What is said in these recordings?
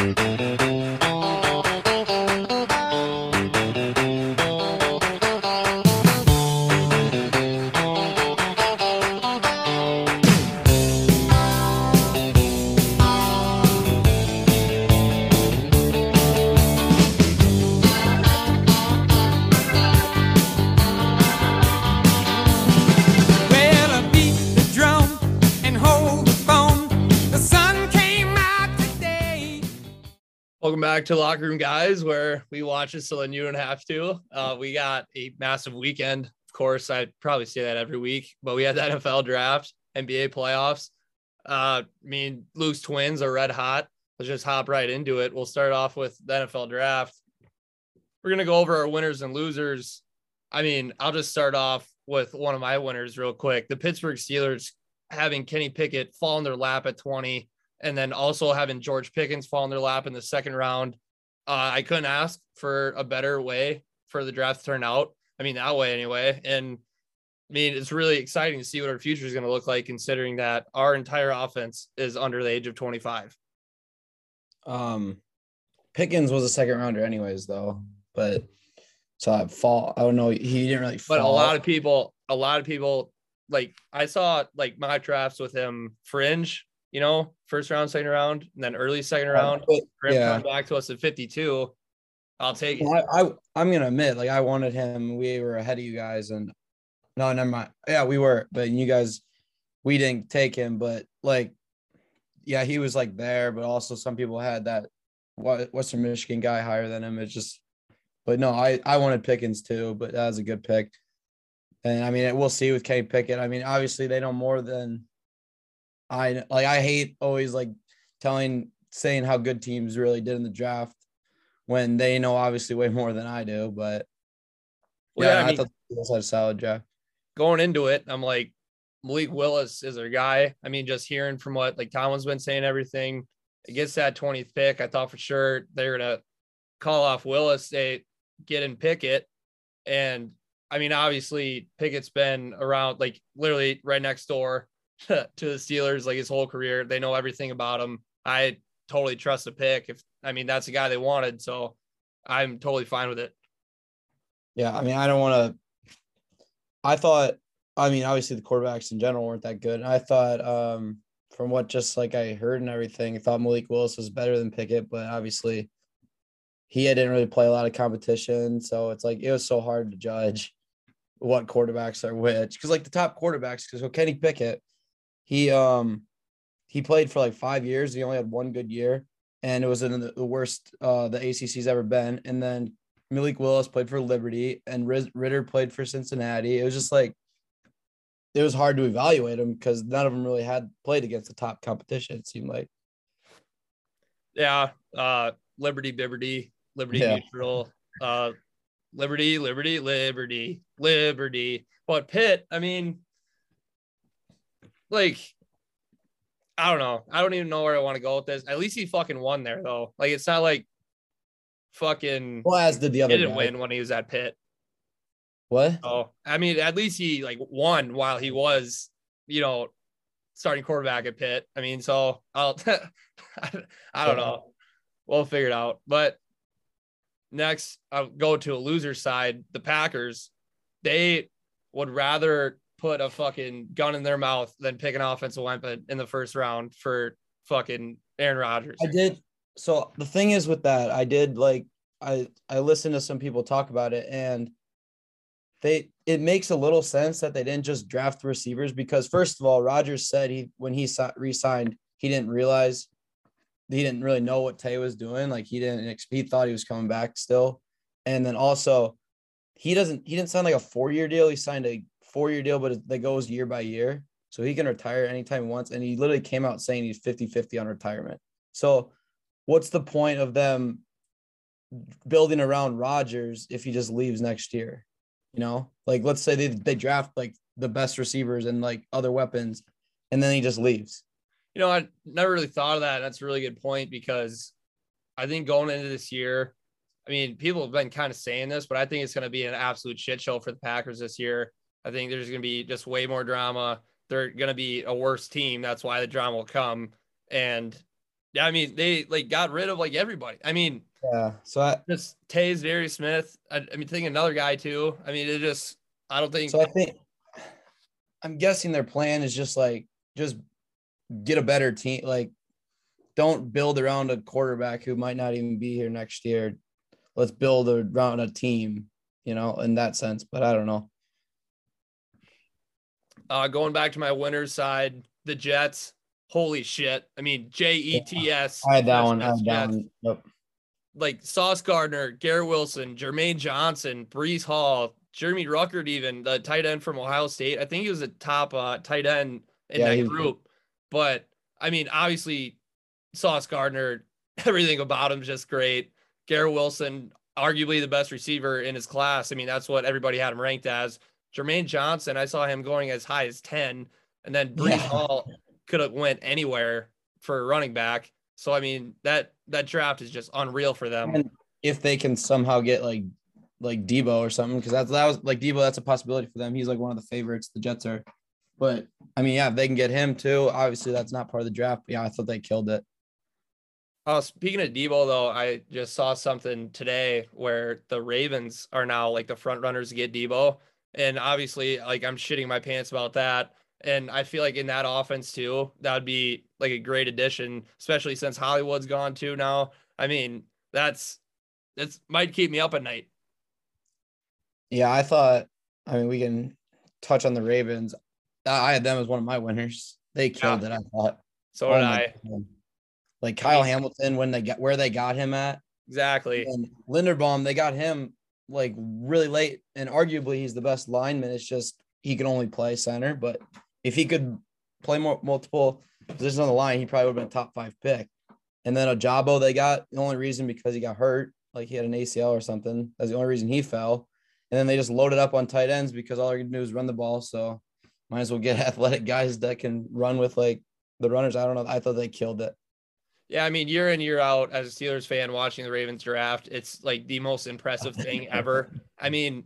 Thank you. To Locker Room Guys, where we watch it so then you don't have to. Uh, we got a massive weekend. Of course, I probably say that every week, but we had the NFL draft, NBA playoffs. Uh, I mean, Luke's twins are red hot. Let's just hop right into it. We'll start off with the NFL draft. We're gonna go over our winners and losers. I mean, I'll just start off with one of my winners real quick. The Pittsburgh Steelers having Kenny Pickett fall in their lap at 20 and then also having George Pickens fall in their lap in the second round. Uh, I couldn't ask for a better way for the draft to turn out. I mean, that way anyway. And I mean, it's really exciting to see what our future is going to look like, considering that our entire offense is under the age of 25. Um, Pickens was a second rounder, anyways, though. But so I fall. I don't know. He didn't really. But a lot of people, a lot of people, like I saw like my drafts with him fringe, you know, first round, second round, and then early second uh, round. But, yeah. back to us at 52, I'll take it. I, I I'm gonna admit, like I wanted him. We were ahead of you guys, and no, never mind. Yeah, we were, but you guys, we didn't take him. But like, yeah, he was like there, but also some people had that Western Michigan guy higher than him. It's just, but no, I I wanted Pickens too, but that was a good pick. And I mean, we'll see with Kenny Pickett. I mean, obviously they know more than I like. I hate always like telling saying how good teams really did in the draft when they know obviously way more than I do. But Well, yeah, yeah, I I, mean- thought the Eagles had a solid draft. going into it, I'm like, Malik Willis is our guy. I mean, just hearing from what like Tomlin's been saying, everything, it gets that 20th pick. I thought for sure they're gonna call off Willis, they get in Pickett. And I mean, obviously Pickett's been around like literally right next door to the Steelers like his whole career. They know everything about him. I totally trust the pick. If I mean that's the guy they wanted, so I'm totally fine with it. Yeah, I mean, I don't want to. I thought, I mean, obviously the quarterbacks in general weren't that good. I thought, um, from what just like I heard and everything, I thought Malik Willis was better than Pickett, but obviously he didn't really play a lot of competition, so it's like it was so hard to judge what quarterbacks are which. Because like the top quarterbacks, because so Kenny Pickett, he um he played for like five years. He only had one good year, and it was in the, the worst uh the ACC's ever been. And then Malik Willis played for Liberty, and Riz- Ridder played for Cincinnati. It was just like it was hard to evaluate them because none of them really had played against the top competition. It seemed like. yeah uh liberty liberty liberty Yeah. neutral uh liberty liberty liberty liberty but pitt i mean like i don't know i don't even know where i want to go with this at least he fucking won there though like it's not like fucking Well, as did the he other didn't guy. win when he was at pitt What? oh i mean at least he like won while he was you know starting quarterback at pitt i mean so i'll i don't know we'll figure it out. But next, I'll go to a loser side. The Packers, they would rather put a fucking gun in their mouth than pick an offensive weapon in the first round for fucking Aaron Rodgers. I did. So the thing is with that, I did like I I listened to some people talk about it, and they it makes a little sense that they didn't just draft receivers because first of all, Rodgers said he when he re-signed, he didn't realize he didn't really know what Tay was doing. Like he didn't he thought he was coming back still, and then also he doesn't he didn't sign like a four year deal. He signed a four year deal, but it, that goes year by year. So he can retire anytime he wants. And he literally came out saying he's 50 50 on retirement. So what's the point of them building around Rodgers if he just leaves next year? You know, like let's say they, they draft like the best receivers and like other weapons, and then he just leaves. You know, I never really thought of that. That's a really good point because I think going into this year, I mean, people have been kind of saying this, but I think it's going to be an absolute shit show for the Packers this year. I think there's going to be just way more drama. They're going to be a worse team. That's why the drama will come. And Yeah, I mean they like got rid of like everybody. I mean, Yeah. So I just Tays, Darius Smith. I, I mean, think another guy too. I mean, it just I don't think so I think I'm guessing their plan is just like just get a better team. Like don't build around a quarterback who might not even be here next year. Let's build around a team, you know, in that sense. But I don't know. Uh, going back to my winners side, the Jets. Holy shit! I mean, J E T S. I had that one. I had that one. Yep. like Sauce Gardner, Garrett Wilson, Jermaine Johnson, Breece Hall, Jeremy Ruckert, even the tight end from Ohio State. I think he was a top uh, tight end in Yeah, that group. But I mean, obviously, Sauce Gardner, everything about him is just great. Garrett Wilson, arguably the best receiver in his class. I mean, that's what everybody had him ranked as. Jermaine Johnson, I saw him going as high as 10. And then Breece Yeah. Hall could have went anywhere for a running back. So I mean that that draft is just unreal for them. And if they can somehow get like like Debo or something, because that's that was like Debo, that's a possibility for them. He's like one of the favorites. The Jets are, but I mean, yeah, if they can get him too. Obviously, that's not part of the draft. But yeah, I thought they killed it. Oh, speaking of Debo, though, I just saw something today where the Ravens are now like the front runners to get Debo, and obviously, like I'm shitting my pants about that. And I feel like in that offense too, that would be like a great addition, especially since Hollywood's gone too now. I mean, that's that's might keep me up at night. Yeah, I thought. I mean, we can touch on the Ravens. I had them as one of my winners. They killed it. I thought. So Oh did I. God. Like Kyle Hamilton, when they got where they got him at, Exactly. and Linderbaum, they got him like really late, and arguably he's the best lineman. It's just he can only play center, but if he could play more multiple positions on the line, he probably would have been a top five pick. And then Ojabo, they got the only reason because he got hurt, like he had an ACL or something. That's the only reason he fell. And then they just loaded up on tight ends because all they're gonna do is run the ball. So might as well get athletic guys that can run with like the runners. I don't know. I thought they killed it. Yeah, I mean, year in, year out, as a Steelers fan watching the Ravens draft, it's like the most impressive thing ever. I mean,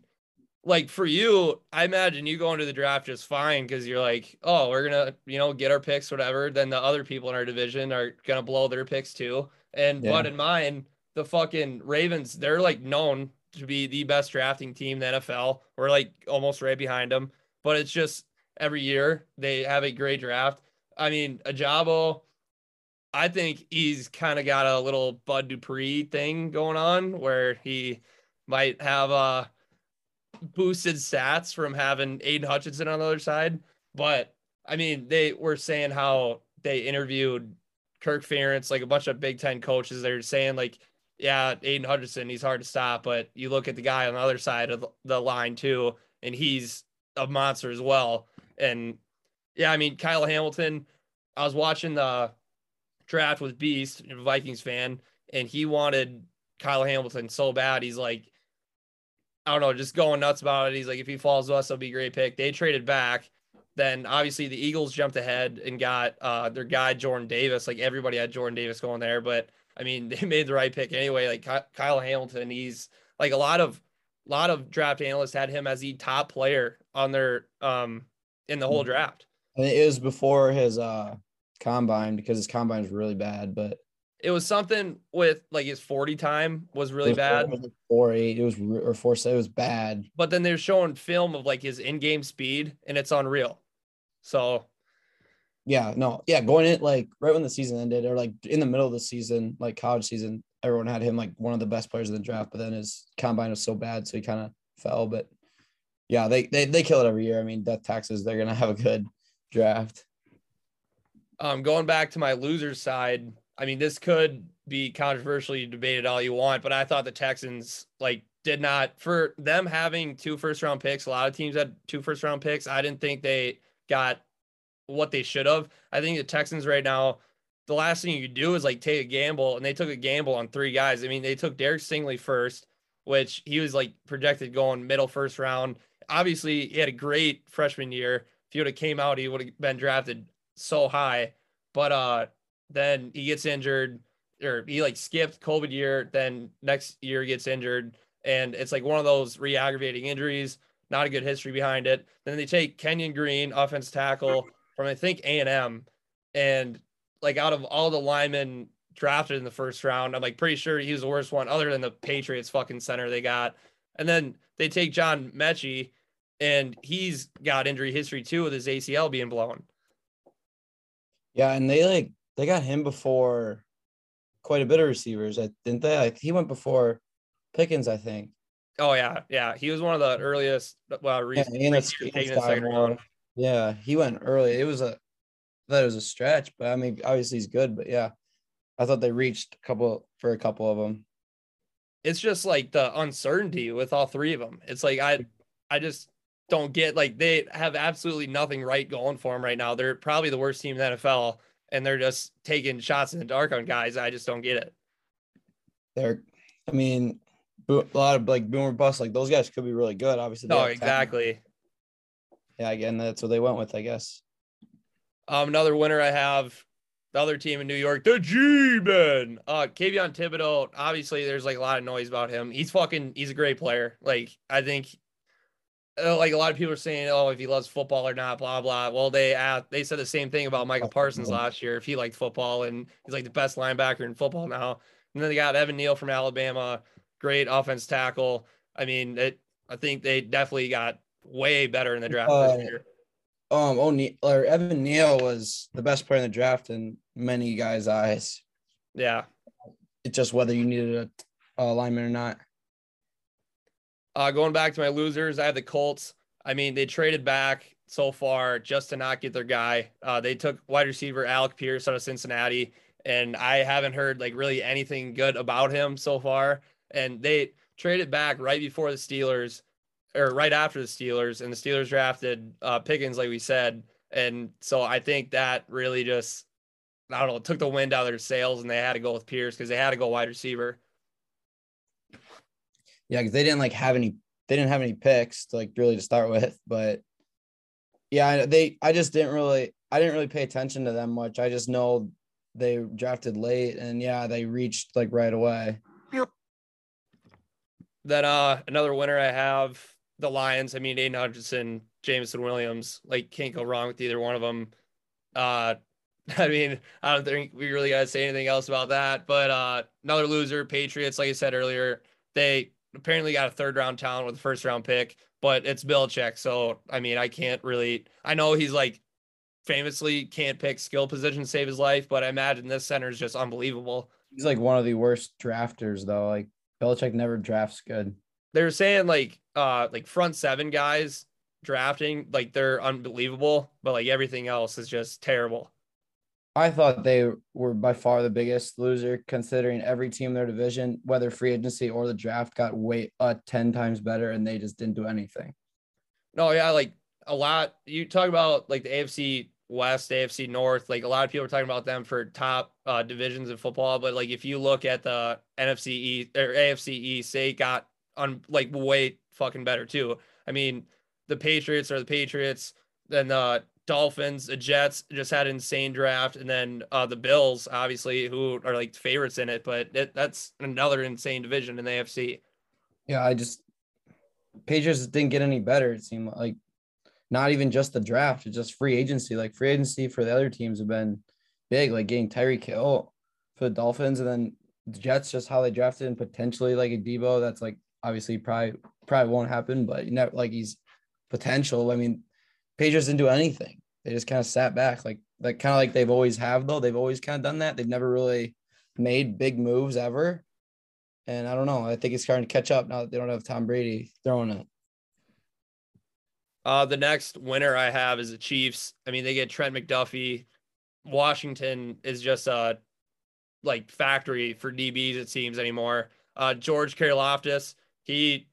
like for you, I imagine you go into the draft just fine because you're like, oh, we're gonna, you know, get our picks, whatever. Then the other people in our division are gonna blow their picks too. And but in mine, the fucking Ravens, they're like known to be the best drafting team in the NFL. We're like almost right behind them. But it's just every year they have a great draft. I mean, Ojabo, I think he's kind of got a little Bud Dupree thing going on where he might have uh boosted stats from having Aidan Hutchinson on the other side. But I mean, they were saying how they interviewed Kirk Ferentz, like a bunch of Big Ten coaches. They're saying like, yeah, Aidan Hutchinson, he's hard to stop, but you look at the guy on the other side of the- the line too, and he's a monster as well. And yeah, I mean, Kyle Hamilton, I was watching the draft with Beast, Vikings fan, and he wanted Kyle Hamilton so bad. He's like, I don't know, just going nuts about it. He's like, if he falls to us, it'll be a great pick. They traded back. Then obviously the Eagles jumped ahead and got uh, their guy Jordan Davis. Like everybody had Jordan Davis going there, but I mean they made the right pick anyway. Like Kyle Hamilton, he's like a lot of a lot of draft analysts had him as the top player on their um in the whole draft. And it was before his uh combine because his combine was really bad, but It was something with like his 40 time was really was bad. Four, it was like four eight. It was or four. It was bad. but then they're showing film of like his in-game speed and it's unreal. So Yeah, no, yeah. Going in like right when the season ended, or like in the middle of the season, like college season, everyone had him like one of the best players in the draft. But then his combine was so bad, so he kind of fell. But yeah, they they they kill it every year. I mean, death taxes. They're gonna have a good draft. Um going back to my loser side, I mean this could be controversially debated all you want, but I thought the Texans like did not for them having two first round picks, a lot of teams had two first round picks. I didn't think they got what they should have. I think the Texans right now, the last thing you do is like take a gamble, and they took a gamble on three guys. I mean, they took Derek Stingley first, which he was like projected going middle first round. Obviously, he had a great freshman year. If he would have came out, he would have been drafted so high. But uh then he gets injured or he like skipped COVID year, then next year gets injured. And it's like one of those re-aggravating injuries, not a good history behind it. Then they take Kenyon Green, offense tackle from I think A and M, and like out of all the linemen drafted in the first round. I'm like pretty sure he was the worst one, other than the Patriots fucking center they got. And then they take John Metchie, and he's got injury history too with his ACL being blown. Yeah, and they like they got him before quite a bit of receivers, I didn't they? Like he went before Pickens, I think. Oh yeah, yeah. He was one of the earliest. Well, re- Yeah, and it's, taken it's the got second more- round. Yeah, he went early. It was a I thought it was a stretch, but I mean, obviously he's good. But yeah, I thought they reached a couple for a couple of them. It's just like the uncertainty with all three of them. It's like I, I just don't get like they have absolutely nothing right going for them right now. They're probably the worst team in the NFL, and they're just taking shots in the dark on guys. I just don't get it. They're, I mean, a lot of like boomer bust. Like those guys could be really good. Obviously, they No, exactly. Yeah, again, that's what they went with, I guess. Um, another winner I have, the other team in New York, the G-Men. Uh, Kayvon Thibodeaux. Obviously, there's like a lot of noise about him. He's fucking. He's a great player. Like I think, like a lot of people are saying, oh, if he loves football or not, blah blah. Well, they asked, they said the same thing about Micah Parsons last year. If he liked football, and he's like the best linebacker in football now. And then they got Evan Neal from Alabama, great offense tackle. I mean, it. I think they definitely got way better in the draft Uh, this year. Um, O'Neal or Evan Neal was the best player in the draft in many guys' eyes. Yeah. It's just whether you needed a, a lineman or not. Uh, going back to my losers, I have the Colts. I mean, they traded back so far just to not get their guy. Uh, they took wide receiver Alec Pierce out of Cincinnati, and I haven't heard like really anything good about him so far. And they traded back right before the Steelers, or right after the Steelers, and the Steelers drafted uh, Pickens, like we said. And so I think that really just, I don't know, took the wind out of their sails, and they had to go with Pierce because they had to go wide receiver. Yeah, because they didn't like have any. They didn't have any picks to like really to start with, but yeah, they. I just didn't really. I didn't really pay attention to them much. I just know they drafted late, and yeah, they reached like right away. Then uh another winner I have the Lions. I mean, Aidan Hutchinson, Jameson Williams, like can't go wrong with either one of them. Uh I mean, I don't think we really gotta say anything else about that. But uh another loser, Patriots, like I said earlier, they apparently got a third round talent with a first round pick, but it's Belichick. So I mean, I can't really I know he's like famously can't pick skill position to save his life, but I imagine this center is just unbelievable. He's like one of the worst drafters though. Like Belichick never drafts good. they were saying like uh like front seven guys drafting like they're unbelievable but like everything else is just terrible I thought they were by far the biggest loser, considering every team in their division, whether free agency or the draft, got way uh, ten times better, and they just didn't do anything. no yeah like a lot you talk about like the afc west afc north like a lot of people are talking about them for top uh divisions in football but like if you look at the nfc east or afc east they got on like way fucking better too i mean the patriots are the patriots then the dolphins the jets just had an insane draft and then uh the bills obviously who are like favorites in it but it, that's another insane division in the afc Yeah, I just Patriots didn't get any better. It seemed like not even just the draft, it's just free agency. Like free agency for the other teams have been big, like getting Tyreek Hill for the Dolphins, and then the Jets just how they drafted and potentially like a Debo. That's like obviously probably probably won't happen, but you know, like he's potential. I mean, Patriots didn't do anything. They just kind of sat back, like like kind of like they've always have though. They've always kind of done that. They've never really made big moves ever. And I don't know. I think it's starting to catch up now that they don't have Tom Brady throwing it. Uh, the next winner I have is the Chiefs. I mean, they get Trent McDuffie. Washington is just a like factory for DBs, it seems anymore. Uh, George Karlaftis, he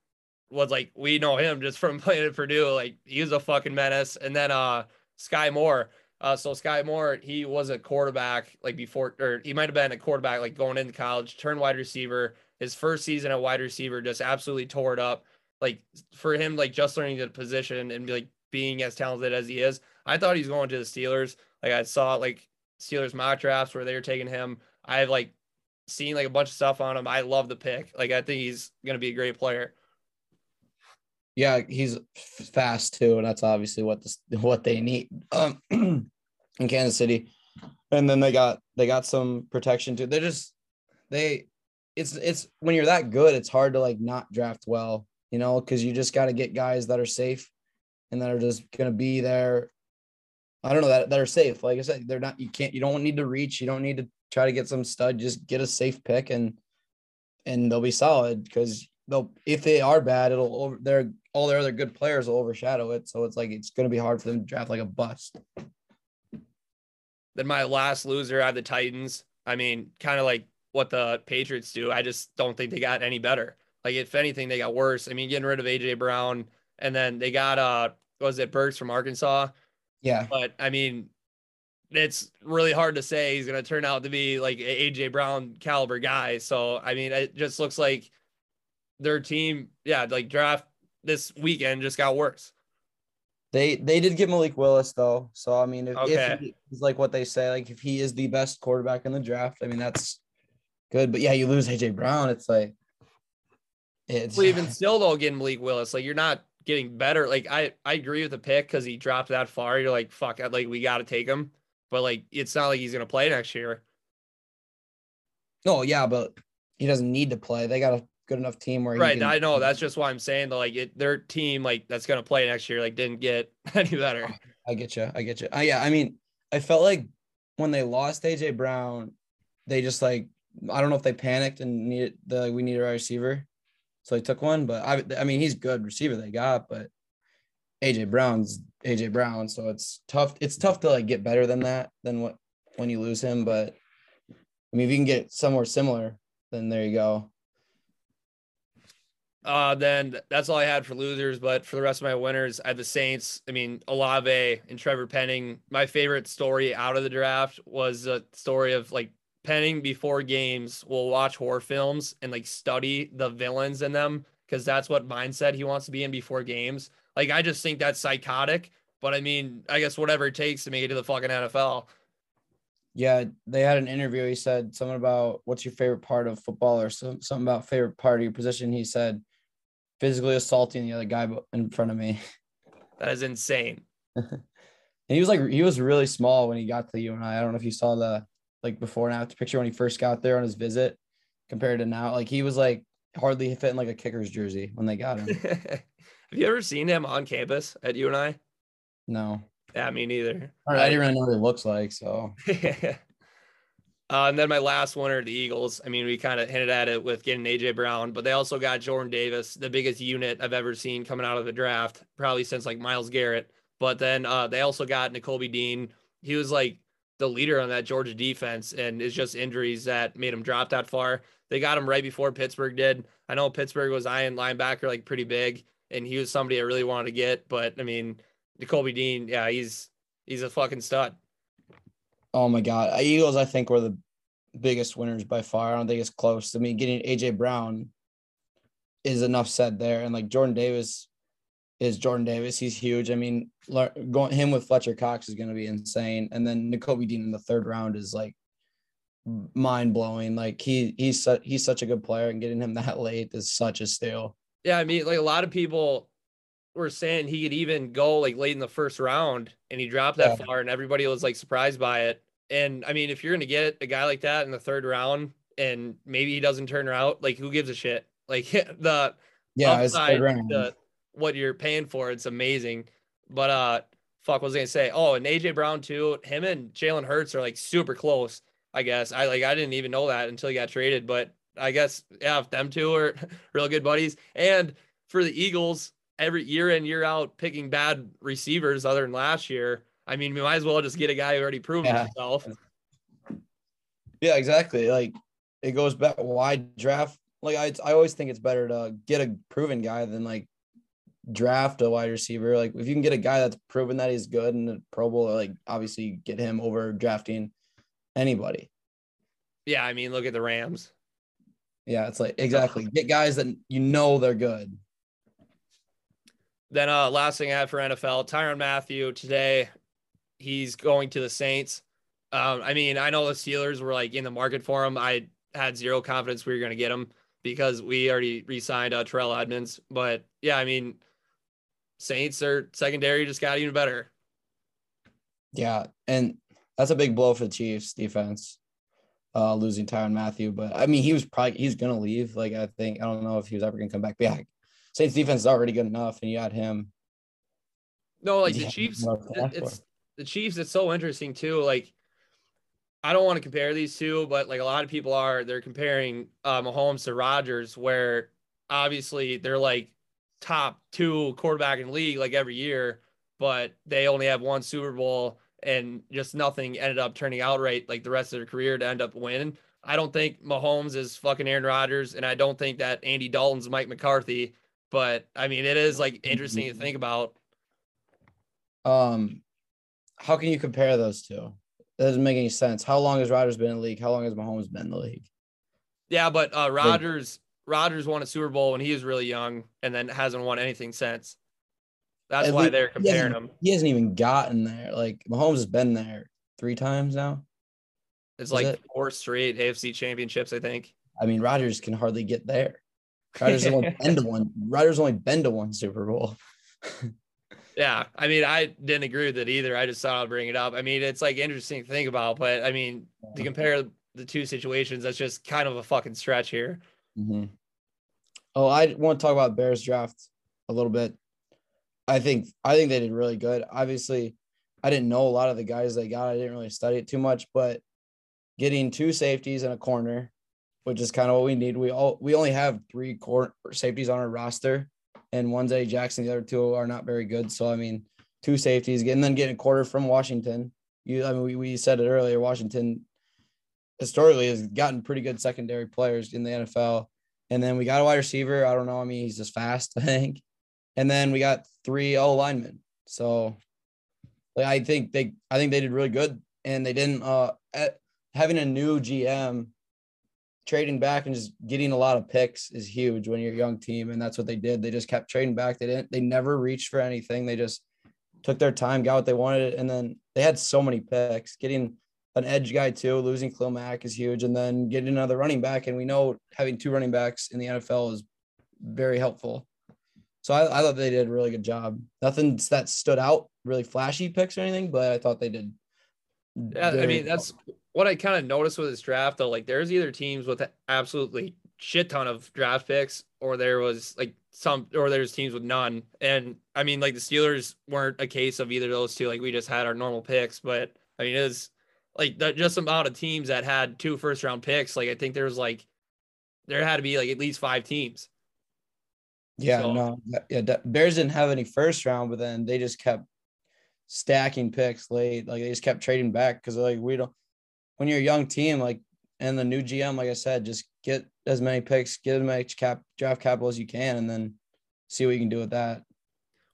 was like, we know him just from playing at Purdue. Like, he was a fucking menace. And then uh, Skyy Moore. Uh, so Skyy Moore, he was a quarterback like before, or he might have been a quarterback like going into college, turned wide receiver. His first season at wide receiver just absolutely tore it up like for him like just learning the position and like being as talented as he is i thought he's going to the steelers like i saw like steelers mock drafts where they were taking him i've like seen like a bunch of stuff on him i love the pick like i think he's to be a great player Yeah, he's fast too, and that's obviously what this what they need um, in Kansas City. and then they got they got some protection too. They're just they it's it's when you're that good, it's hard to like not draft well, you know, because you just got to get guys that are safe and that are just gonna be there. I don't know that that are safe. Like I said, they're not. You can't. You don't need to reach. You don't need to try to get some stud. Just get a safe pick and and they'll be solid because they'll if they are bad, it'll over they're all their other good players will overshadow it. So it's like it's gonna be hard for them to draft like a bust. Then my last loser, I had the Titans. I mean, kind of like what the Patriots do. I just don't think they got any better. Like if anything, they got worse. I mean, getting rid of AJ Brown, and then they got uh, was it Burks from Arkansas? Yeah. But I mean, it's really hard to say he's going to turn out to be like AJ Brown caliber guy. So I mean, it just looks like their team, yeah, like draft this weekend just got worse. They they did get Malik Willis though, so I mean, if, Okay. if he- he's like what they say, like if he is the best quarterback in the draft, I mean that's good. But yeah, you lose AJ Brown, it's like it's Well, even still though, getting Malik Willis, like you're not getting better. Like I, I agree with the pick because he dropped that far. You're like, fuck, like we got to take him. But like, it's not like he's gonna play next year. no, yeah, but he doesn't need to play. They got a good enough team where he Right. can- I know. That's just why I'm saying that like it, their team like that's gonna play next year like didn't get any better. I get you. I get you. Uh, yeah, I mean, I felt like when they lost AJ Brown, they just like I don't know if they panicked and needed the we need a receiver, so they took one. But I, I mean, he's good receiver they got, but AJ Brown's AJ Brown, so it's tough. It's tough to like get better than that than what when you lose him. But I mean, if you can get somewhere similar, then there you go. Uh, then that's all I had for losers. But for the rest of my winners, I had the Saints. I mean, Olave and Trevor Penning. My favorite story out of the draft was a story of like Penning before games will watch horror films and like study the villains in them because that's what mindset he wants to be in before games. Like, I just think that's psychotic. But I mean, I guess whatever it takes to make it to the fucking NFL. Yeah, they had an interview. He said something about what's your favorite part of football or some, something about favorite part of your position. He said physically assaulting the other guy in front of me. That is insane. And he was like, he was really small when he got to the UNI. I don't know if you saw the like before and after picture when he first got there on his visit compared to now. Like he was like hardly fitting like a kicker's jersey when they got him. Have you ever seen him on campus at UNI? No, Yeah, me neither. I didn't really know what he looks like. So uh, and then my last one are the Eagles. I mean, we kind of hinted at it with getting AJ Brown, but they also got Jordan Davis, the biggest unit I've ever seen coming out of the draft, probably since like Myles Garrett. But then uh, they also got Nakobe Dean. He was like the leader on that Georgia defense, and it's just injuries that made him drop that far. They got him right before Pittsburgh did. I know Pittsburgh was eyeing linebacker like pretty big, and he was somebody I really wanted to get. But I mean, Nakobe Dean, yeah, he's he's a fucking stud. Oh my god, uh, Eagles I think were the biggest winners by far. I don't think it's close. I mean, getting AJ Brown is enough said there, and like Jordan Davis is Jordan Davis. He's huge. I mean, going him with Fletcher Cox is going to be insane, and then Nakobe Dean in the third round is like mind blowing. Like he he's su- he's such a good player, and getting him that late is such a steal. Yeah, I mean, like a lot of people were saying he could even go like late in the first round and he dropped that Yeah. far and everybody was like surprised by it. And I mean, if you're gonna get a guy like that in the third round and maybe he doesn't turn out, like who gives a shit? Like the Yeah, it's upside third what you're paying for, it's amazing. But uh fuck what was I gonna say? Oh, and AJ Brown too. Him and Jalen Hurts are like super close, I guess. I like I didn't even know that until he got traded, but I guess yeah, if them two are real good buddies. And for the Eagles, every year in, year out, picking bad receivers other than last year. I mean, we might as well just get a guy who already proved Yeah. himself. Yeah, exactly. Like it goes back why draft. Like I, I always think it's better to get a proven guy than like draft a wide receiver. Like if you can get a guy that's proven that he's good and a Pro Bowl, like obviously get him over drafting anybody. Yeah, I mean, look at the Rams. Yeah, it's like exactly get guys that you know they're good. Then uh last thing I have for NFL, Tyrann Mathieu today, he's going to the Saints. Um, I mean, I know the Steelers were like in the market for him. I had zero confidence we were gonna get him because we already re-signed uh, Terrell Edmunds. But yeah, I mean, Saints their secondary just got even better. Yeah, and that's a big blow for the Chiefs defense. Uh, losing Tyrann Mathieu, but I mean, he was probably he's gonna leave. Like I think I don't know if he was ever gonna come back. But yeah, Saints defense is already good enough, and you got him. No, like the Chiefs, what else to ask it's the Chiefs. It's so interesting too. Like, I don't want to compare these two, but like a lot of people are, they're comparing uh, Mahomes to Rodgers, where obviously they're like top two quarterback in the league like every year, but they only have one Super Bowl and just nothing ended up turning out right like the rest of their career to end up winning. I don't think Mahomes is fucking Aaron Rodgers, and I don't think that Andy Dalton's Mike McCarthy. But I mean, it is like interesting to think about. Um, how can you compare those two? That doesn't make any sense. How long has Rodgers been in the league? How long has Mahomes been in the league? Yeah, but uh Rodgers Rodgers won a Super Bowl when he was really young and then hasn't won anything since. That's why they're comparing them. He hasn't even gotten there. Like Mahomes has been there three times now. It's is like it? four straight AFC championships, I think. I mean, Rodgers can hardly get there. Rodgers has only been to one. Riders only been to one Super Bowl. Yeah, I mean, I didn't agree with it either. I just thought I'd bring it up. I mean, it's like interesting to think about, but I mean, to compare the two situations, that's just kind of a fucking stretch here. Mhm. Oh, I want to talk about Bears draft a little bit. I think I think they did really good. Obviously, I didn't know a lot of the guys they got. I didn't really study it too much, but getting two safeties and a corner, which is kind of what we need. We all we only have three core safeties on our roster, and one's Eddie Jackson. The other two are not very good. So I mean, two safeties, and then getting a quarter from Washington. You, I mean, we, we said it earlier. Washington historically has gotten pretty good secondary players in the NFL. And then we got a wide receiver. I don't know. I mean, he's just fast, I think. And then we got three O linemen. So like, I think they I think they did really good. And they didn't uh at, having a new GM trading back and just getting a lot of picks is huge when you're a young team. And that's what they did. They just kept trading back. They didn't they never reached for anything. They just took their time, got what they wanted, and then they had so many picks. Getting an edge guy too. Losing Mack is huge, and then getting another running back. And we know having two running backs in the NFL is very helpful. So I, I thought they did a really good job. Nothing that stood out, really flashy picks or anything, but I thought they did. Yeah, I mean, that's what I kind of noticed with this draft, though. Like, there's either teams with absolutely shit ton of draft picks, or there was like some, or there's teams with none. And I mean, like the Steelers weren't a case of either of those two. Like, we just had our normal picks, but I mean, it was like the just amount of teams that had two first round picks. Like, I think there was like there had to be like at least five teams. Yeah, So- no, yeah. Bears didn't have any first round, but then they just kept stacking picks late. Like they just kept trading back because like we don't. When you're a young team, like and the new GM, like I said, just get as many picks, get as much cap draft capital as you can, and then see what you can do with that.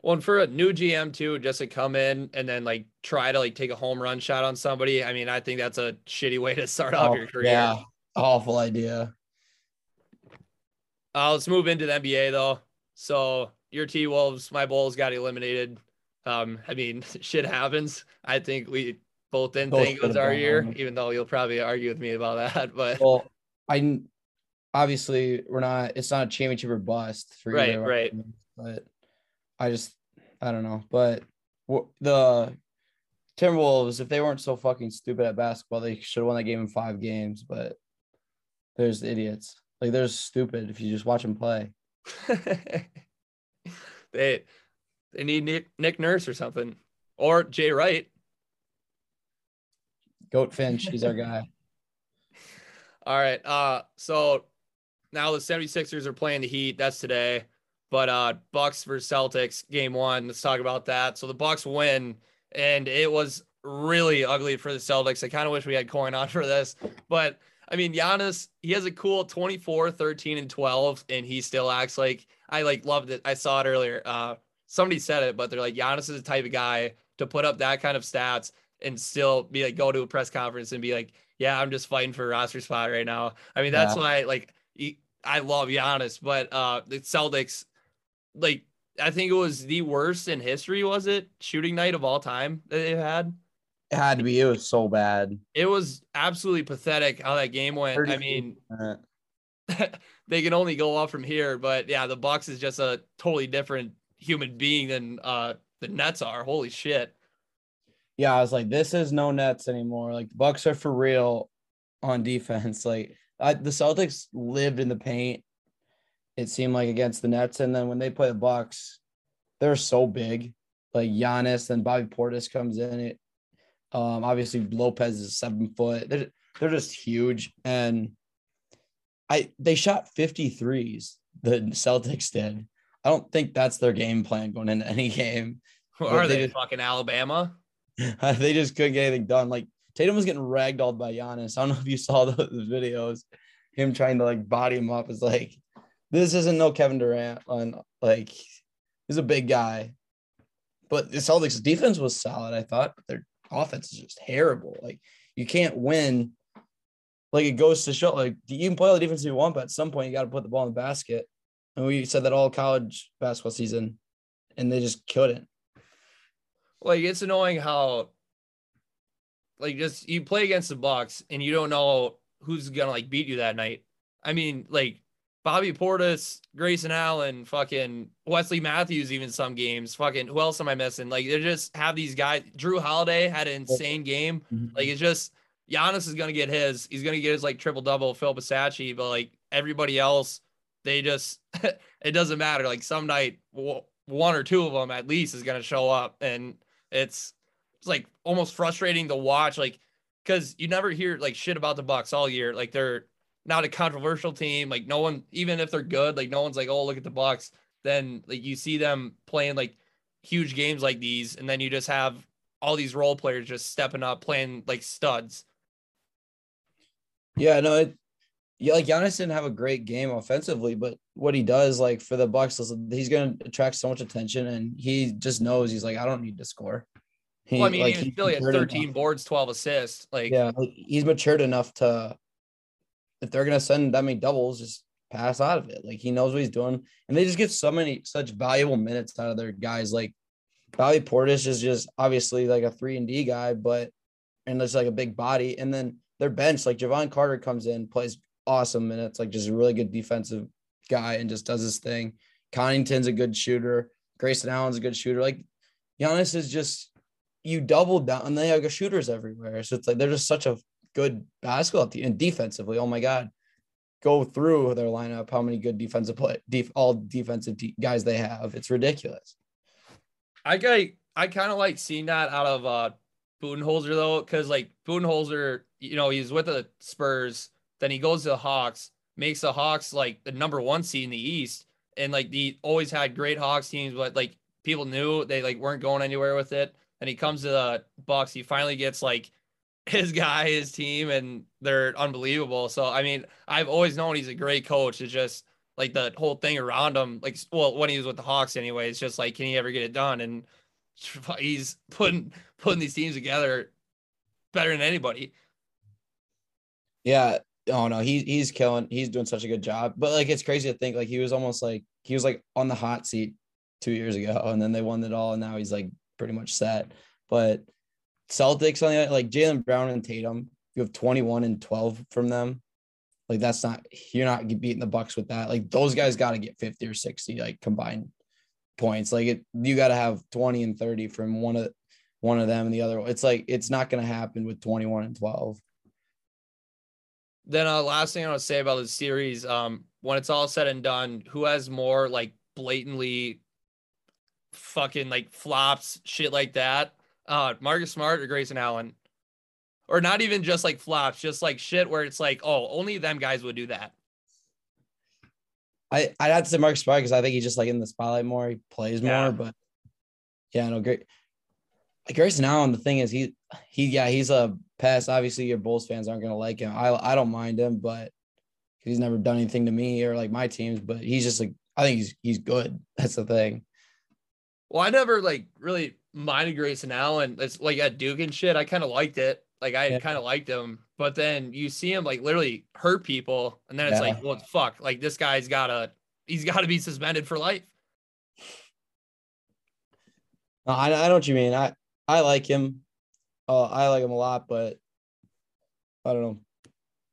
Well, and for a new GM too, just to come in and then like try to like take a home run shot on somebody. I mean, I think that's a shitty way to start off Oh, your career. Yeah, awful idea. Uh, let's move into the NBA though. So your T Wolves, my Bulls got eliminated. Um, I mean, shit happens. I think we both didn't Both think it was our year, even though you'll probably argue with me about that. But Well, I obviously we're not. It's not a championship or bust for Right, right. teams, But I just I don't know. But the Timberwolves, if they weren't so fucking stupid at basketball, they should have won that game in five games. But there's the idiots. Like they're stupid if you just watch them play. they they need Nick, Nick Nurse or something, or Jay Wright. Goat Finch, he's our guy. All right. Uh, so now the 76ers are playing the Heat. That's today. But uh Bucks versus Celtics game one. Let's talk about that. So the Bucks win, and it was really ugly for the Celtics. I kind of wish we had coin on for this. But I mean, Giannis, he has a cool 24, 13, and 12, and he still acts like I like loved it. I saw it earlier. Uh somebody said it, but they're like Giannis is the type of guy to put up that kind of stats and still be like go to a press conference and be like, yeah, I'm just fighting for a roster spot right now. I mean, that's Yeah. why like I love Giannis, but uh the Celtics, like I think it was the worst in history, was it? Shooting night of all time that they've had. It had to be. It was so bad. It was absolutely pathetic how that game went. I 33%. mean, they can only go up from here, but yeah, the Bucks is just a totally different human being than uh the Nets are. Holy shit. Yeah, I was like, this is no Nets anymore. Like the Bucks are for real on defense. Like I, the Celtics lived in the paint. It seemed like against the Nets, and then when they play the Bucks, they're so big. Like Giannis and Bobby Portis comes in. It um, obviously Lopez is seven foot. They're, they're just huge, and I they shot 53s. The Celtics did. I don't think that's their game plan going into any game. Are they they just- fucking Alabama? they just couldn't get anything done. Like Tatum was getting ragdolled by Giannis. I don't know if you saw those videos. Him trying to like body him up is like, this isn't no Kevin Durant. On like, he's a big guy, but the Celtics defense was solid. I thought but their offense is just terrible. Like you can't win. Like it goes to show, like you can play all the defense you want, but at some point you got to put the ball in the basket. And we said that all college basketball season, and they just couldn't. Like it's annoying how like just you play against the Bucks and you don't know who's gonna like beat you that night. I mean, like Bobby Portis, Grayson Allen, fucking Wesley Matthews, even some games. Fucking who else am I missing? Like they just have these guys. Jrue Holiday had an insane game. Mm-hmm. Like it's just Giannis is gonna get his. He's gonna get his like triple double. Phil Basacci, but like everybody else, they just it doesn't matter. Like some night, one or two of them at least is gonna show up, and it's it's like almost frustrating to watch. Like because you never hear like shit about the Bucks all year. Like they're not a controversial team. Like no one, even if they're good, like no one's like, oh look at the Bucks. Then like you see them playing like huge games like these, and then you just have all these role players just stepping up, playing like studs. Yeah, no, it, yeah, like Giannis didn't have a great game offensively, but what he does, like for the Bucks, he's gonna attract so much attention, and he just knows he's like, I don't need to score. He, Well, I mean, like, even he's Philly had matured 13 enough- boards, 12 assists. Like, Yeah, like, he's matured enough to, if they're gonna send that many doubles, just pass out of it. Like he knows what he's doing, and they just get so many such valuable minutes out of their guys. Like Bobby Portis is just obviously like a three and D guy, but and there's like a big body, and then their bench, like Jevon Carter comes in, plays awesome minutes, like just a really good defensive guy, and just does his thing. Connaughton's a good shooter. Grayson Allen's a good shooter. Like Giannis is just you double down, and they have shooters everywhere. So it's like they're just such a good basketball team and defensively. Oh my god, go through their lineup. How many good defensive play, def, all defensive te- guys they have? It's ridiculous. I got, I kind of like seeing that out of uh Budenholzer though, because like Budenholzer, you know, he's with the Spurs, then he goes to the Hawks, makes the Hawks like the number one seed in the East, and like the always had great Hawks teams, but like people knew they like weren't going anywhere with it. And he comes to the Bucks, he finally gets like his guy, his team, and they're unbelievable. So I mean, I've always known he's a great coach. It's just like the whole thing around him, like well, when he was with the Hawks anyway, it's just like, can he ever get it done? And he's putting putting these teams together better than anybody. Yeah. Oh no, he he's killing. He's doing such a good job. But like it's crazy to think like he was almost like he was like on the hot seat two years ago, and then they won it all, and now he's like pretty much set. But Celtics on the other- like Jaylen Brown and Tatum, you have 21 and 12 from them. Like that's not you're not beating the Bucks with that. Like those guys got to get 50 or 60 like combined points. Like it, you got to have 20 and 30 from one of one of them and the other. It's like it's not going to happen with 21 and 12. Then uh last thing I want to say about the series, um, when it's all said and done, who has more like blatantly fucking like flops, shit like that? Uh Marcus Smart or Grayson Allen? Or not even just like flops, just like shit where it's like, oh, only them guys would do that. I I'd have to say Marcus Smart because I think he's just like in the spotlight more. He plays more, Yeah. but yeah, no, great. Grayson Allen, the thing is, he he yeah, he's a pass. Obviously, your Bulls fans aren't gonna like him. I I don't mind him, but he's never done anything to me or like my teams. But he's just like I think he's he's good. That's the thing. Well, I never like really minded Grayson Allen. It's like at Duke and shit. I kind of liked it. Like I Yeah. kind of liked him, but then you see him like literally hurt people, and then it's like, Yeah. well, fuck. Like this guy's gotta, he's got to be suspended for life. No, I I know what you mean. I I like him. Uh, I like him a lot, but I don't know.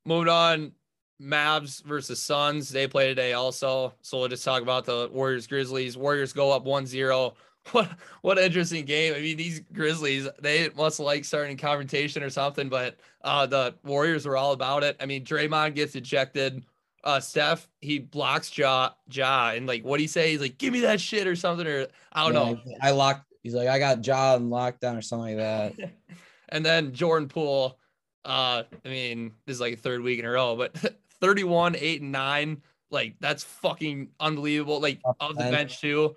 Moving on, Mavs versus Suns. They play today also. So we'll just talk about the Warriors Grizzlies. Warriors go up 1-0. what what interesting game. I mean, these Grizzlies, they must like starting confrontation or something, but uh the Warriors were all about it. I mean, Draymond gets ejected. Uh Steph, he blocks Ja Ja and like what do he say? He's like, give me that shit or something, or I don't Yeah, know. I locked. He's like, I got jaw and lockdown or something like that. and then Jordan Poole, uh, I mean, this is like a third week in a row, but 31, 8, and 9. Like that's fucking unbelievable. Like of the bench too.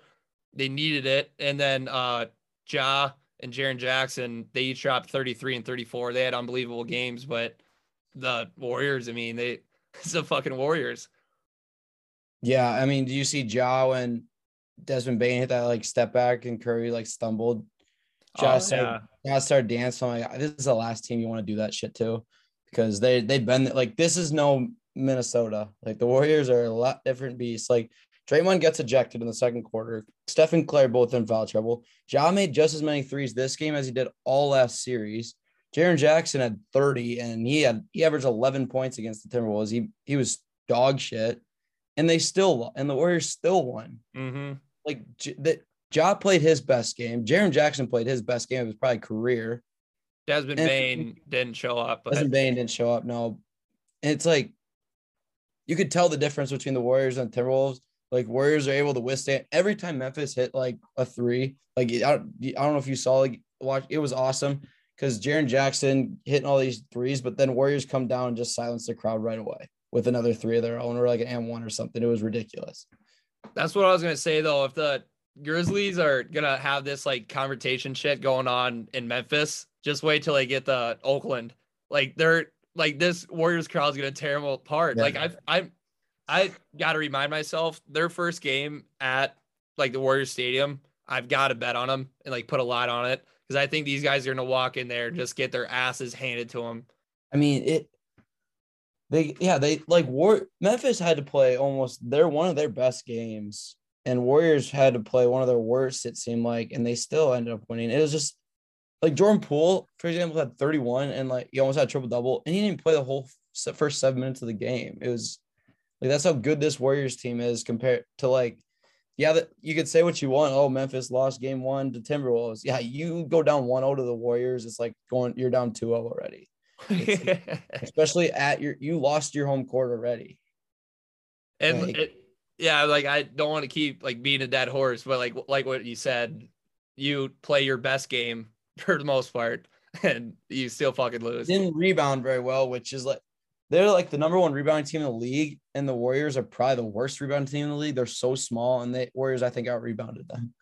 They needed it. And then uh Ja and Jaren Jackson, they each dropped 33 and 34. They had unbelievable games, but the Warriors, I mean, they it's the fucking Warriors. Yeah, I mean, do you see Ja when Desmond Bane hit that like step back and Curry like stumbled? Ja Oh, started, Ja started dancing. I'm like, this is the last team you want to do that shit to, because they they've been like this is no Minnesota. Like the Warriors are a lot different beasts. Like Draymond gets ejected in the second quarter. Steph and Klay both in foul trouble. Ja made just as many threes this game as he did all last series. Jaren Jackson had 30 and he had he averaged 11 points against the Timberwolves. He he was dog shit. And they still and the Warriors still won. hmm Like that Ja played his best game. Jaren Jackson played his best game of his probably career. Desmond And- Bain didn't show up, but Desmond Bane didn't show up. No, and it's like you could tell the difference between the Warriors and the Timberwolves. Like Warriors are able to withstand every time Memphis hit like a three. Like I don't, I don't know if you saw like watch. It was awesome because Jaren Jackson hitting all these threes, but then Warriors come down and just silence the crowd right away with another three of their own or like an M one or something. It was ridiculous. That's what I was gonna say though. If the Grizzlies are gonna have this like confrontation shit going on in Memphis, just wait till they get the Oakland. Like they're like this Warriors crowd's gonna tear them apart. Yeah. Like I've I I gotta remind myself their first game at like the Warriors Stadium. I've got to bet on them and like put a lot on it because I think these guys are gonna walk in there and just get their asses handed to them. I mean, it. They yeah they like War Memphis had to play almost they're one of their best games, and Warriors had to play one of their worst. It seemed like, and they still ended up winning. It was just like Jordan Poole, for example, had 31 and like he almost had triple double, and he didn't play the whole first seven minutes of the game. It was like that's how good this Warriors team is compared to like. Yeah, that you could say what you want. Oh, Memphis lost game one to Timberwolves. Yeah, you go down 1-0 to the Warriors. It's like going you're down 2-0 already especially at your you lost your home court already. And Like- it, yeah, like I don't want to keep like being a dead horse, but like like what you said, you play your best game for the most part, and you still fucking lose. Didn't rebound very well, which is like they're like the number one rebounding team in the league, and the Warriors are probably the worst rebounding team in the league. They're so small, and the Warriors I think out rebounded them,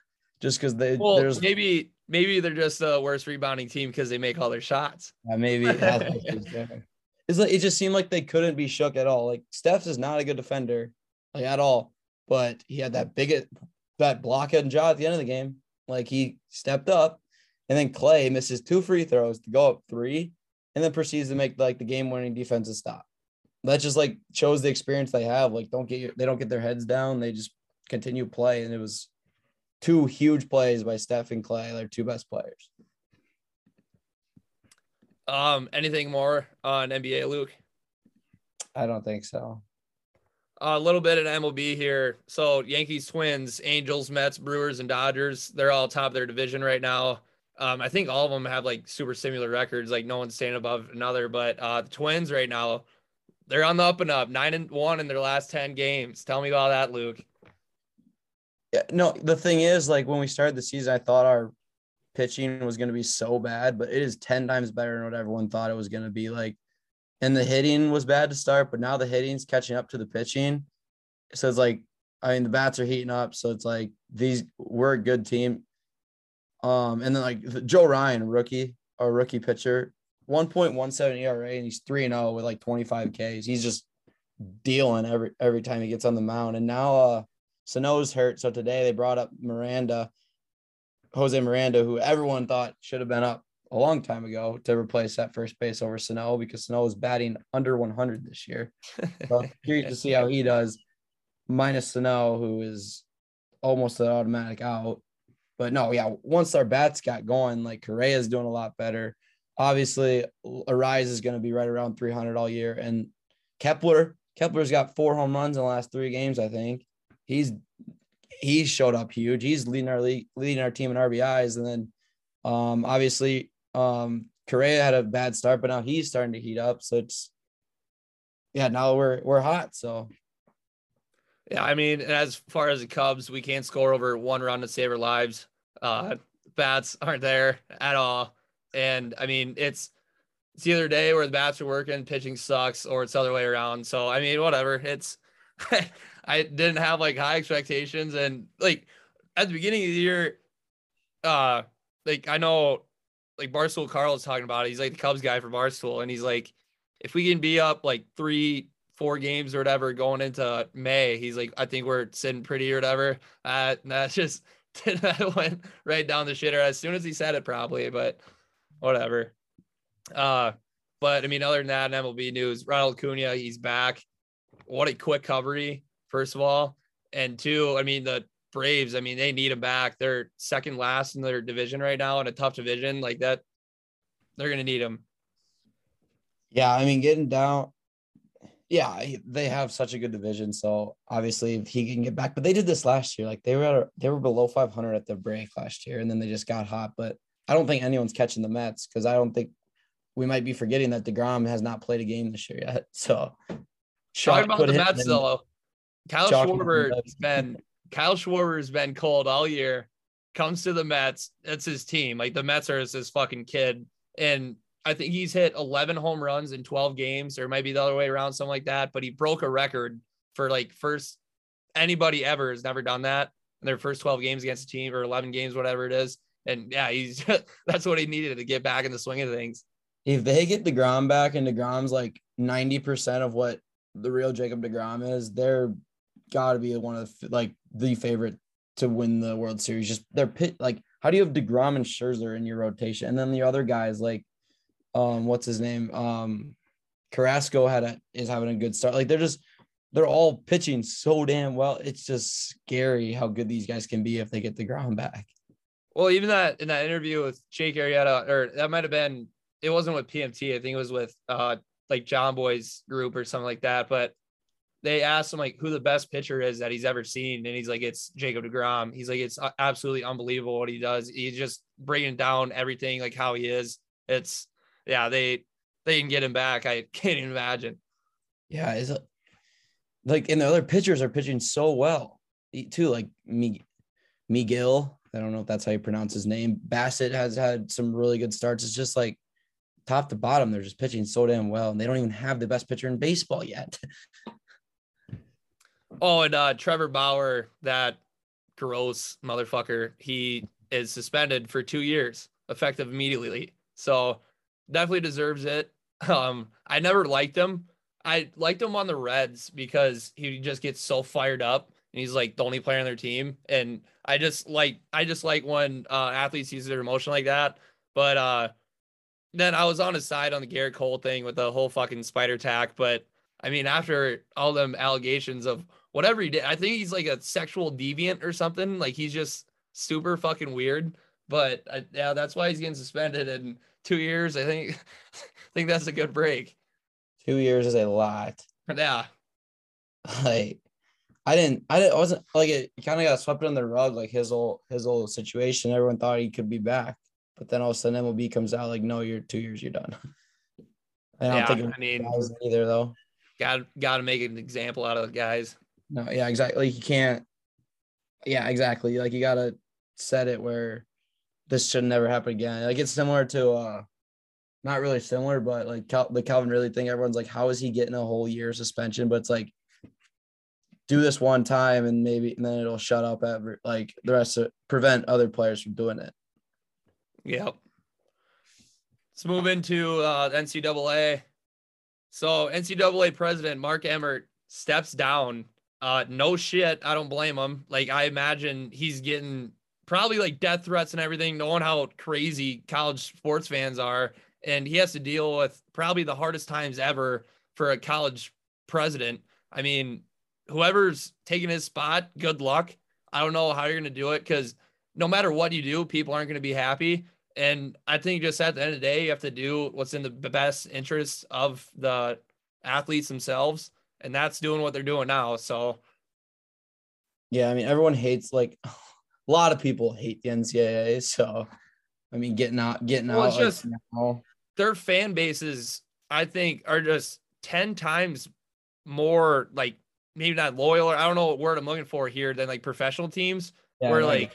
just because they Well, there's maybe maybe they're just the worst rebounding team because they make all their shots. uh, maybe it is it's like it just seemed like they couldn't be shook at all. Like Steph is not a good defender, like at all, but he had that big that blockhead and jaw at the end of the game. Like he stepped up, and then Klay misses two free throws to go up three, and then proceeds to make like the game winning defensive stop. That just like shows the experience they have. Like don't get your, they don't get their heads down. They just continue play, and it was two huge plays by Steph and Klay, their two best players. Um, anything more on NBA, Luke? I don't think so. a little bit in MLB here. So Yankees, Twins, Angels, Mets, Brewers, and Dodgers. They're all top of their division right now. Um, I think all of them have like super similar records. Like no one's staying above another. But uh, the Twins right now, they're on the up and up, nine and one in their last ten games. Tell me about that, Luke. No, the thing is, like when we started the season, I thought our pitching was going to be so bad, but it is 10 times better than what everyone thought it was going to be. Like, and the hitting was bad to start, but now the hitting's catching up to the pitching. So it's like, I mean, the bats are heating up. So it's like these, we're a good team. Um, and then like Joe Ryan, rookie, our rookie pitcher, 1.17 ERA, and he's 3 0 with like 25 Ks. He's just dealing every every time he gets on the mound. And now uh Sano's hurt. So today they brought up Miranda, Jose Miranda, who everyone thought should have been up a long time ago to replace that first base over Sano because Sano is batting under 100 this year. So I'm curious to see how he does, minus Sano, who is almost an automatic out. But no, yeah, once our bats got going, like Correa is doing a lot better. Obviously, Arraez is going to be right around 300 all year, and Kepler, Kepler's got four home runs in the last three games, I think. He's he showed up huge. He's leading our league, leading our team in RBIs, and then um, obviously um, Correa had a bad start, but now he's starting to heat up. So it's yeah, now we're we're hot. So Yeah, I mean, as far as the Cubs, we can't score over one run to save our lives. Uh, bats aren't there at all, and I mean, it's it's the other day where the bats are working, pitching sucks, or it's the other way around. So I mean, whatever. It's I didn't have like high expectations, and like at the beginning of the year, uh, like I know, like Barstool Carl is talking about it. He's like the Cubs guy for Barstool, and he's like, if we can be up like three, four games or whatever going into May, he's like, I think we're sitting pretty or whatever. Uh, that's just that went right down the shitter as soon as he said it, probably, but whatever. Uh, but I mean, other than that, MLB news, Ronald Acuña, he's back. What a quick recovery, first of all. And two, I mean, the Braves, I mean, they need him back. They're second last in their division right now in a tough division like that. They're going to need him. yeah, I mean, getting down. Yeah, they have such a good division, so obviously if he can get back. But they did this last year. Like they were at a, they were below 500 at the break last year, and then they just got hot. But I don't think anyone's catching the Mets because I don't think we might be forgetting that Degrom has not played a game this year yet. So Talking about the Mets, though, Kyle him Schwarber has been Kyle Schwarber's been cold all year. Comes to the Mets, it's his team. Like the Mets are his, fucking kid, and I think he's hit 11 home runs in 12 games, or it might be the other way around, something like that. But he broke a record for like first anybody ever has never done that in their first 12 games against a team or 11 games, whatever it is. And yeah, he's that's what he needed to get back in the swing of things. if they get Degrom back and Degrom's like 90% of what the real Jacob Degrom is, they're got to be one of the, like the favorite to win the World Series. Just they're pit like how do you have Degrom and Scherzer in your rotation, and then the other guys like um what's his name um Carrasco had a is having a good start. Like they're just they're all pitching so damn well. It's just scary how good these guys can be if they get Degrom back. Well, even that in that interview with Jake Arrieta, or that might have been it wasn't with PMT. I think it was with uh like Jomboy's group or something like that. But they asked him like who the best pitcher is that he's ever seen, and he's like it's Jacob Degrom. He's like it's absolutely unbelievable what he does. He's just bringing down everything like how he is. It's yeah they they can get him back. I can't even imagine. Yeah, is it uh, like and the other pitchers are pitching so well too. Like me, Miguel. I don't know if that's how you pronounce his name. Bassitt has had some really good starts. It's just like top to bottom, they're just pitching so damn well, and they don't even have the best pitcher in baseball yet. Oh, and uh, Trevor Bauer, that gross motherfucker, he is suspended for two years, effective immediately. So definitely deserves it. Um, I never liked him. I liked him on the Reds because he just gets so fired up and he's like the only player on their team. And I just like I just like when uh, athletes use their emotion like that. But uh, then I was on his side on the Gerrit Cole thing with the whole fucking spider attack. But I mean, after all them allegations of whatever he did, I think he's like a sexual deviant or something. Like he's just super fucking weird. But uh, yeah, that's why he's getting suspended in two years. I think I think that's a good break. Two years is a lot. Yeah, Like I didn't, I didn't, I wasn't like it. Kind of got swept under the rug, like his old his old situation. Everyone thought he could be back, but then all of a sudden MLB comes out like, no, you're two years, you're done. I don't yeah. think I mean, either though. got got to make an example out of the guys. No, yeah, exactly. Like you can't. Yeah, exactly. Like you gotta set it where this should never happen again. Like it's similar to, uh not really similar, but like Cal- the Calvin Ridley thing. Everyone's like, how is he getting a whole year suspension? But it's like, do this one time and maybe, and then it'll shut up ever like the rest of prevent other players from doing it. Yep. Let's move into uh, NCAA. So NCAA president Mark Emmert steps down. Uh, no shit, I don't blame him. Like I imagine he's getting probably like death threats and everything, knowing how crazy college sports fans are, and he has to deal with probably the hardest times ever for a college president. I mean, whoever's taking his spot, good luck. I don't know how you're gonna do it because no matter what you do, people aren't gonna be happy. And I think just at the end of the day, you have to do what's in the best interest of the athletes themselves. And that's doing what they're doing now. So Yeah, I mean everyone hates like a lot of people hate the NCAA. So I mean getting out getting Well, out it's like, just- now- their fan bases, I think, are just 10 times more like maybe not loyal or I don't know what word I'm looking for here than like professional teams yeah, where like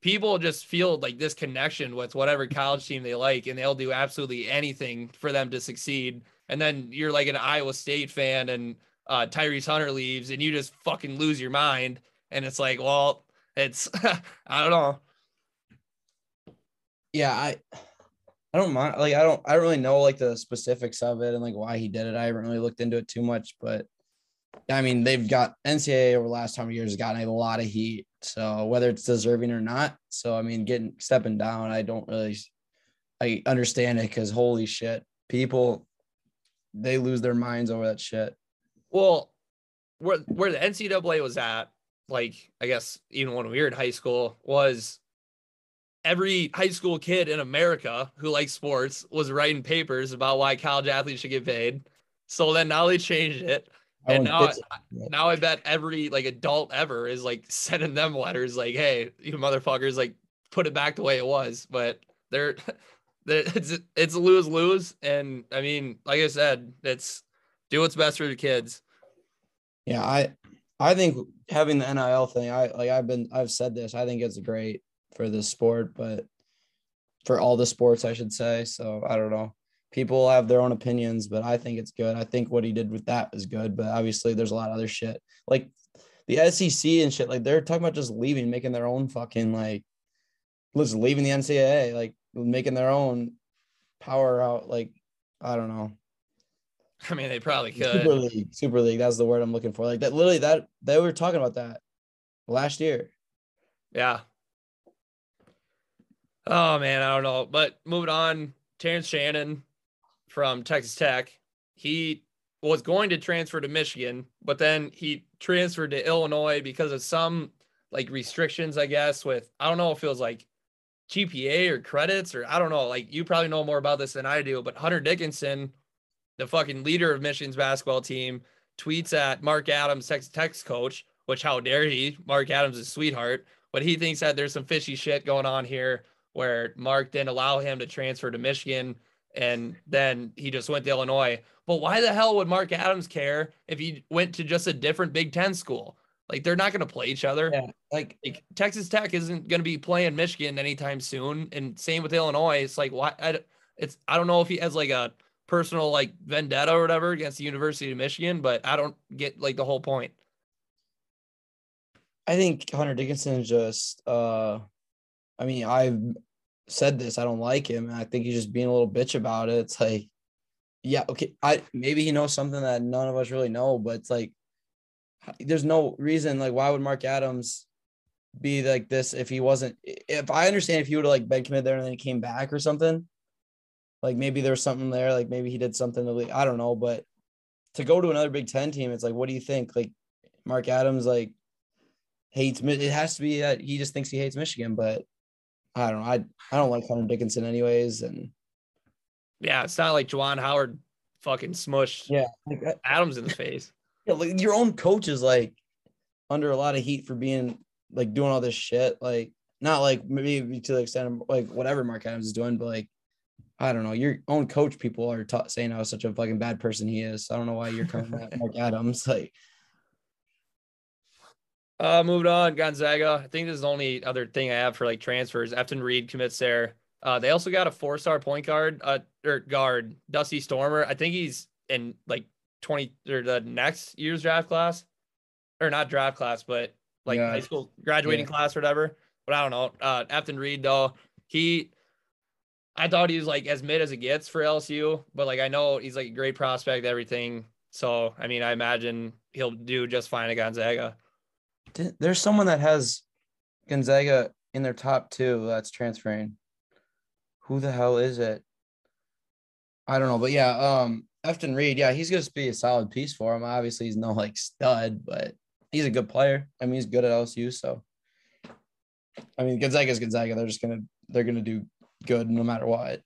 people just feel like this connection with whatever college team they like and they'll do absolutely anything for them to succeed. And then you're like an Iowa State fan and uh, Tyrese Hunter leaves and you just fucking lose your mind. And it's like, well, it's, I don't know. yeah, I I don't mind like I don't I don't really know like the specifics of it and like why he did it. I haven't really looked into it too much, but I mean they've got NCAA over the last time of years has gotten a lot of heat. So whether it's deserving or not. So I mean getting stepping down, I don't really I understand it because holy shit, people they lose their minds over that shit. Well, where where the NCAA was at, like I guess even when we were in high school, was every high school kid in America who likes sports was writing papers about why college athletes should get paid. So then now they changed it. And now, it. now I bet every like adult ever is like sending them letters like, "Hey, you motherfuckers, like put it back the way it was." But they're it's it's a lose lose, and I mean, like I said, it's do what's best for the kids. Yeah, I I think having the NIL thing, I like I've been I've said this, I think it's great for the sport, but for all the sports, I should say. So I don't know. People have their own opinions, but I think it's good. I think what he did with that is good, but obviously there's a lot of other shit. Like the SEC and shit, like they're talking about just leaving, making their own fucking like just leaving the NCAA, like making their own power out. Like, I don't know. I mean, they probably could. Super. League, Super League. That's the word I'm looking for. Like that, literally. That they were talking about that last year. Yeah. Oh man, I don't know. But moving on, Terrence Shannon from Texas Tech, he was going to transfer to Michigan, but then he transferred to Illinois because of some like restrictions, I guess, with I don't know if it was like GPA or credits or I don't know. Like you probably know more about this than I do, but Hunter Dickinson, the fucking leader of Michigan's basketball team, tweets at Mark Adams, Texas Tech's coach, which how dare he? Mark Adams is sweetheart, but he thinks that there's some fishy shit going on here where Mark didn't allow him to transfer to Michigan and then he just went to Illinois. But why the hell would Mark Adams care if he went to just a different Big Ten school? Like they're not going to play each other. Yeah, like Like Texas Tech isn't going to be playing Michigan anytime soon, and same with Illinois. It's like why? I, it's I don't know if he has like a personal like vendetta or whatever against the University of Michigan, but I don't get like the whole point. I think Hunter Dickinson is just. uh I mean, I've said this. I don't like him, and I think he's just being a little bitch about it. It's like, yeah, okay, I maybe he knows something that none of us really know, but it's like, there's no reason. Like, why would Mark Adams be like this if he wasn't? If I understand, if he would have like been committed there and then he came back or something, like maybe there's something there. Like maybe he did something to. le- I don't know, but to go to another Big Ten team, it's like, what do you think? Like, Mark Adams like hates. It has to be that he just thinks he hates Michigan, but I don't know. I I don't like Hunter Dickinson anyways, and Yeah, it's not like Juwan Howard fucking smushed yeah, like, Adams in the face. Yeah, like your own coach is like under a lot of heat for being like doing all this shit. Like not like maybe to the extent of like whatever Mark Adams is doing, but like I don't know. Your own coach people are ta- saying how such a fucking bad person he is. I don't know why you're coming at Mark Adams. Like Uh, moving on, Gonzaga. I think this is the only other thing I have for like transfers. Efton Reid commits there. Uh, they also got a four-star point guard, uh, or guard, Dusty Stromer. I think he's in like twenty or the next year's draft class, or not draft class, but like Yeah. high school graduating Yeah. class or whatever. But I don't know. Uh, Efton Reid though, he, I thought he was like as mid as it gets for LSU, but like I know he's like a great prospect, everything. So I mean, I imagine he'll do just fine at Gonzaga. There's someone that has Gonzaga in their top two that's transferring. Who the hell is it? I don't know, but yeah, um, Efton Reid, yeah, he's gonna be a solid piece for him. Obviously, he's no like stud, but he's a good player. I mean, he's good at LSU, so I mean, Gonzaga's Gonzaga. They're just gonna they're gonna do good no matter what.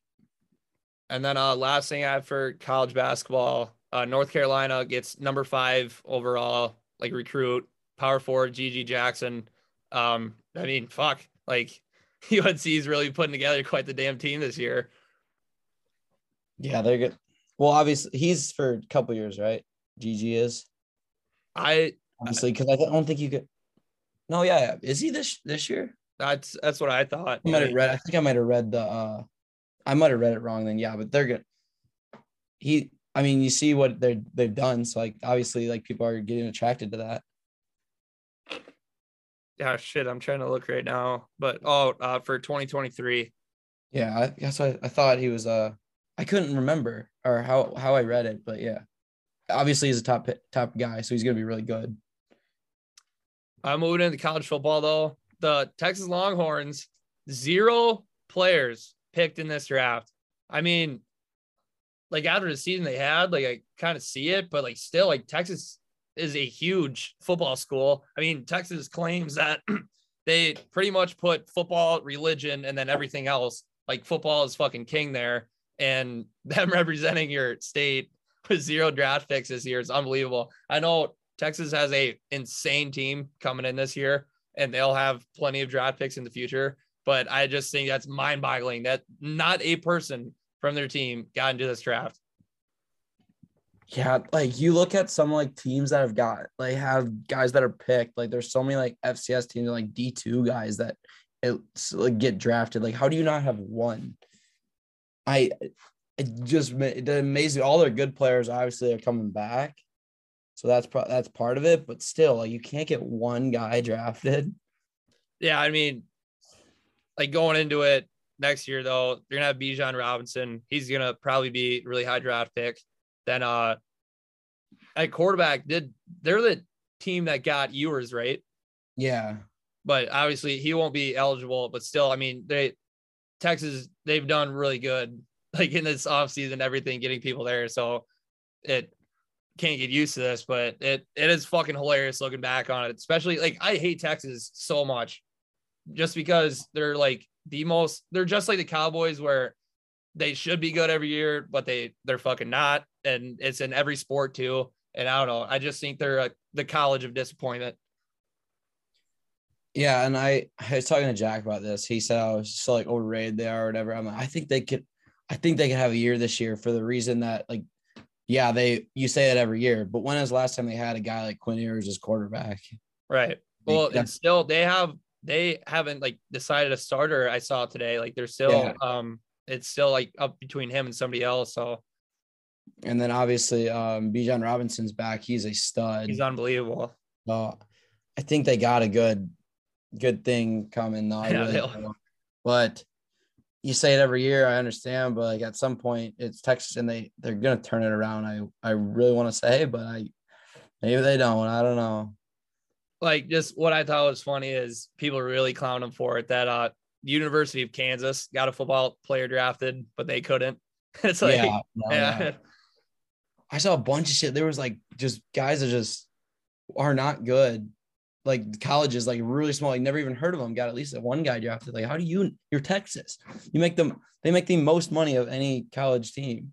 And then uh last thing I have for college basketball, uh North Carolina gets number five overall, like recruit, power forward GG Jackson. Um, I mean, fuck, like UNC is really putting together quite the damn team this year. Yeah, they're good. Well, obviously he's for a couple years, right? GG is I obviously because I don't think you could. No, yeah, yeah. is he this this year? that's that's what I thought. I might have read. I think I might have read the. uh I might have read it wrong. Then yeah, but they're good. He, I mean, you see what they're they've done. So like, obviously, like people are getting attracted to that. Yeah, shit. I'm trying to look right now, but oh, uh, for 2023. Yeah, I guess I, I thought he was. Uh, I couldn't remember or how how I read it, but yeah, obviously he's a top top guy, so he's gonna be really good. I'm moving into college football though. The Texas Longhorns, zero players picked in this draft. I mean, like after the season they had, like I kind of see it, but like still, like Texas is a huge football school. I mean, Texas claims that they pretty much put football, religion, and then everything else. Like football is fucking king there, and them representing your state with zero draft picks this year is unbelievable. I know Texas has a insane team coming in this year, and they'll have plenty of draft picks in the future. But I just think that's mind-boggling that not a person from their team got into this draft. Yeah, like you look at some like teams that have got like have guys that are picked. Like there's so many like FCS teams like D two guys that it's like get drafted. Like how do you not have one? I it just it amazes me. All their good players obviously are coming back, so that's pro- that's part of it. But still, like you can't get one guy drafted. Yeah, I mean, like going into it next year though, you're gonna have Bijan Robinson. He's gonna probably be really high draft pick. Then uh at quarterback, did they're the team that got Ewers, right? Yeah, But obviously he won't be eligible, but still, I mean, they Texas, they've done really good like in this offseason, everything, getting people there. So it can't get used to this, but it it is fucking hilarious looking back on it. Especially like I hate Texas so much just because they're like the most they're just like the Cowboys where they should be good every year, but they they're fucking not. And it's in every sport too. And I don't know. I just think they're a, the college of disappointment. Yeah. And I I was talking to Jack about this. He said I was so like overrated they are or whatever. I'm like, I think they could, I think they could have a year this year for the reason that like, yeah, they you say that every year, but when is the last time they had a guy like Quinn Ewers as quarterback? Right. Well, and still they have they haven't like decided a starter. I saw today. Like they're still Yeah. um it's still like up between him and somebody else. So And then obviously, um, Bijan Robinson's back. He's a stud. he's unbelievable. So I think they got a good, good thing coming. Though, I Yeah, really but you say it every year. I understand, but like at some point, it's Texas, and they they're gonna turn it around. I I really want to say, but I maybe they don't. I don't know. Like just what I thought was funny is people really clown him for it that uh University of Kansas got a football player drafted, but they couldn't. It's like yeah, no, yeah. yeah. I saw a bunch of shit. There was like just guys that just are not good. Like colleges, like really small. Like never even heard of them. Got at least one guy drafted. Like, how do you? You're Texas. You make them. They make the most money of any college team.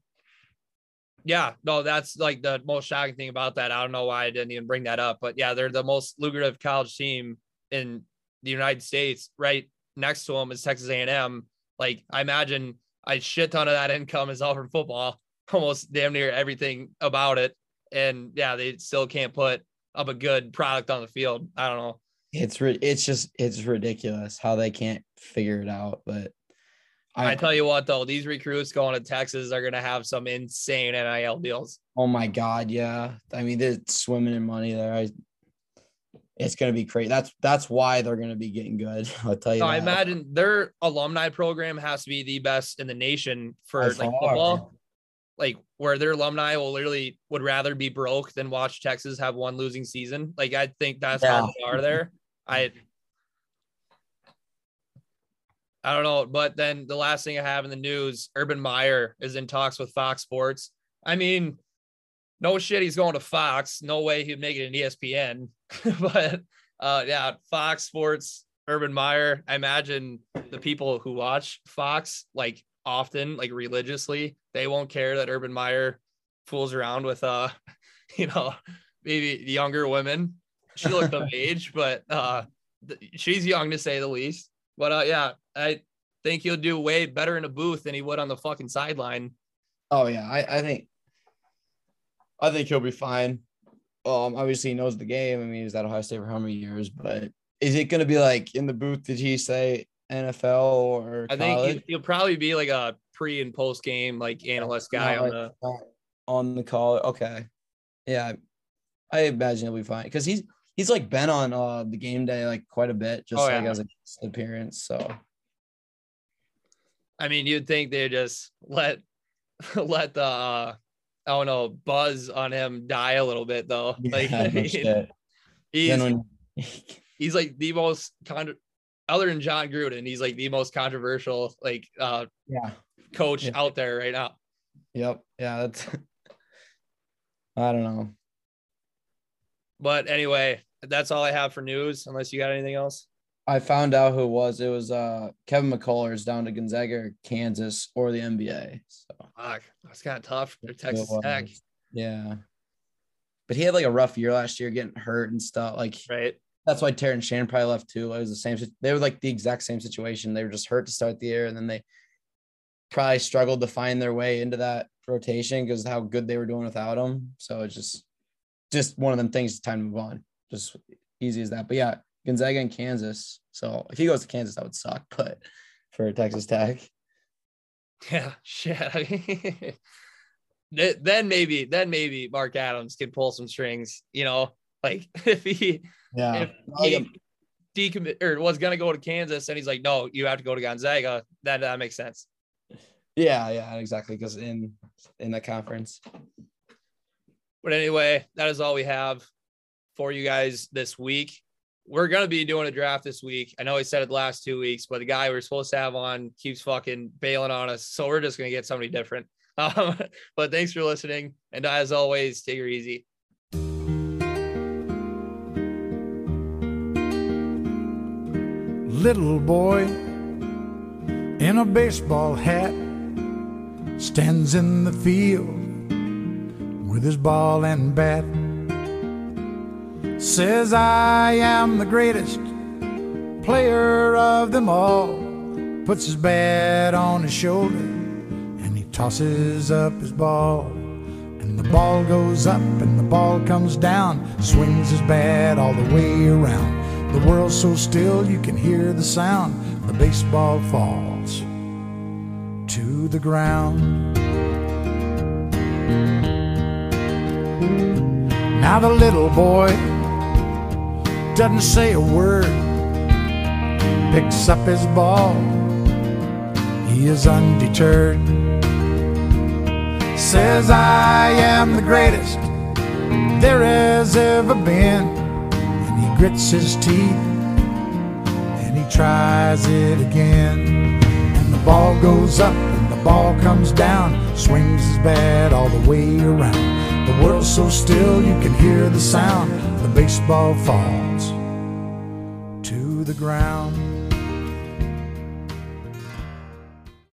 Yeah, no, that's like the most shocking thing about that. I don't know why I didn't even bring that up, but yeah, they're the most lucrative college team in the United States. Right next to them is Texas A&M. Like I imagine a shit ton of that income is all from football, almost damn near everything about it. And yeah, they still can't put up a good product on the field. I don't know. It's it's just it's ridiculous how they can't figure it out. But I tell you what, though, these recruits going to Texas are going to have some insane NIL deals. Oh my god, yeah. I mean, they're swimming in money there. I, it's gonna be crazy. That's that's why they're gonna be getting good. I'll tell you. So I imagine their alumni program has to be the best in the nation for By like far. football. Like where their alumni will literally would rather be broke than watch Texas have one losing season. Like I think that's how Yeah. they are there. I I don't know, but then the last thing I have in the news, Urban Meyer is in talks with Fox Sports. I mean, no shit, he's going to Fox. No way he'd make it an E ESPN. but uh yeah, Fox Sports, Urban Meyer. I imagine the people who watch Fox like often, like religiously, they won't care that Urban Meyer fools around with uh, you know, maybe younger women. she looked of age, but uh, she's young to say the least. But uh, yeah, I think he'll do way better in a booth than he would on the fucking sideline. Oh yeah, I, I think I think he'll be fine. Um, obviously he knows the game. I mean, he's at Ohio State for how many years? But is it going to be like in the booth? Did he say NFL or I college? think he, he'll probably be like a pre and post game like analyst guy Not on the. on the call. Okay, yeah, I imagine he'll be fine because he's he's like been on uh the game day like quite a bit, just Oh, like yeah. as a guest appearance. So I mean, you'd think they just let let the uh, I don't know buzz on him die a little bit though. Like I mean, he's when he's like the most con- other than Jon Gruden, he's like the most controversial like uh yeah, coach Yeah. out there right now. yep, yeah, that's I don't know. But anyway, that's all I have for news. Unless you got anything else. I found out who it was. It was uh Kevin McCullers down to Gonzaga, Kansas, or the NBA. So Fuck, that's kind of tough for Texas Tech. Yeah. But he had like a rough year last year, getting hurt and stuff. Like right? That's why Terrence Shannon probably left too. It was the same. They were like the exact same situation. They were just hurt to start the year, and then they probably struggled to find their way into that rotation because how good they were doing without him. So it's just, just one of them things. Time to move on. Just easy as that. But yeah, Gonzaga and Kansas. So if he goes to Kansas, that would suck. But for Texas Tech, Yeah, shit. Then maybe, then maybe Mark Adams can pull some strings. You know, like if he yeah, if he decommit or was gonna go to Kansas and he's like, no, you have to go to Gonzaga. That that makes sense. yeah, yeah, exactly. Because in in that conference, But anyway, that is all we have for you guys this week. We're gonna be doing a draft this week. I know I said it the last two weeks, but the guy we are supposed to have on keeps fucking bailing on us. So we're just gonna get somebody different. Um, but thanks for listening. And as always, take her easy. Little boy in a baseball hat stands in the field with his ball and bat. Says, I am the greatest player of them all. Puts his bat on his shoulder and he tosses up his ball. And the ball goes up and the ball comes down. Swings his bat all the way around. The world's so still you can hear the sound. The baseball falls to the ground. Now the little boy doesn't say a word, picks up his ball. He is undeterred. Says, I am the greatest there has ever been. He grits his teeth and he tries it again. And the ball goes up and the ball comes down, swings his bat all the way around. The world's so still you can hear the sound. The baseball falls to the ground.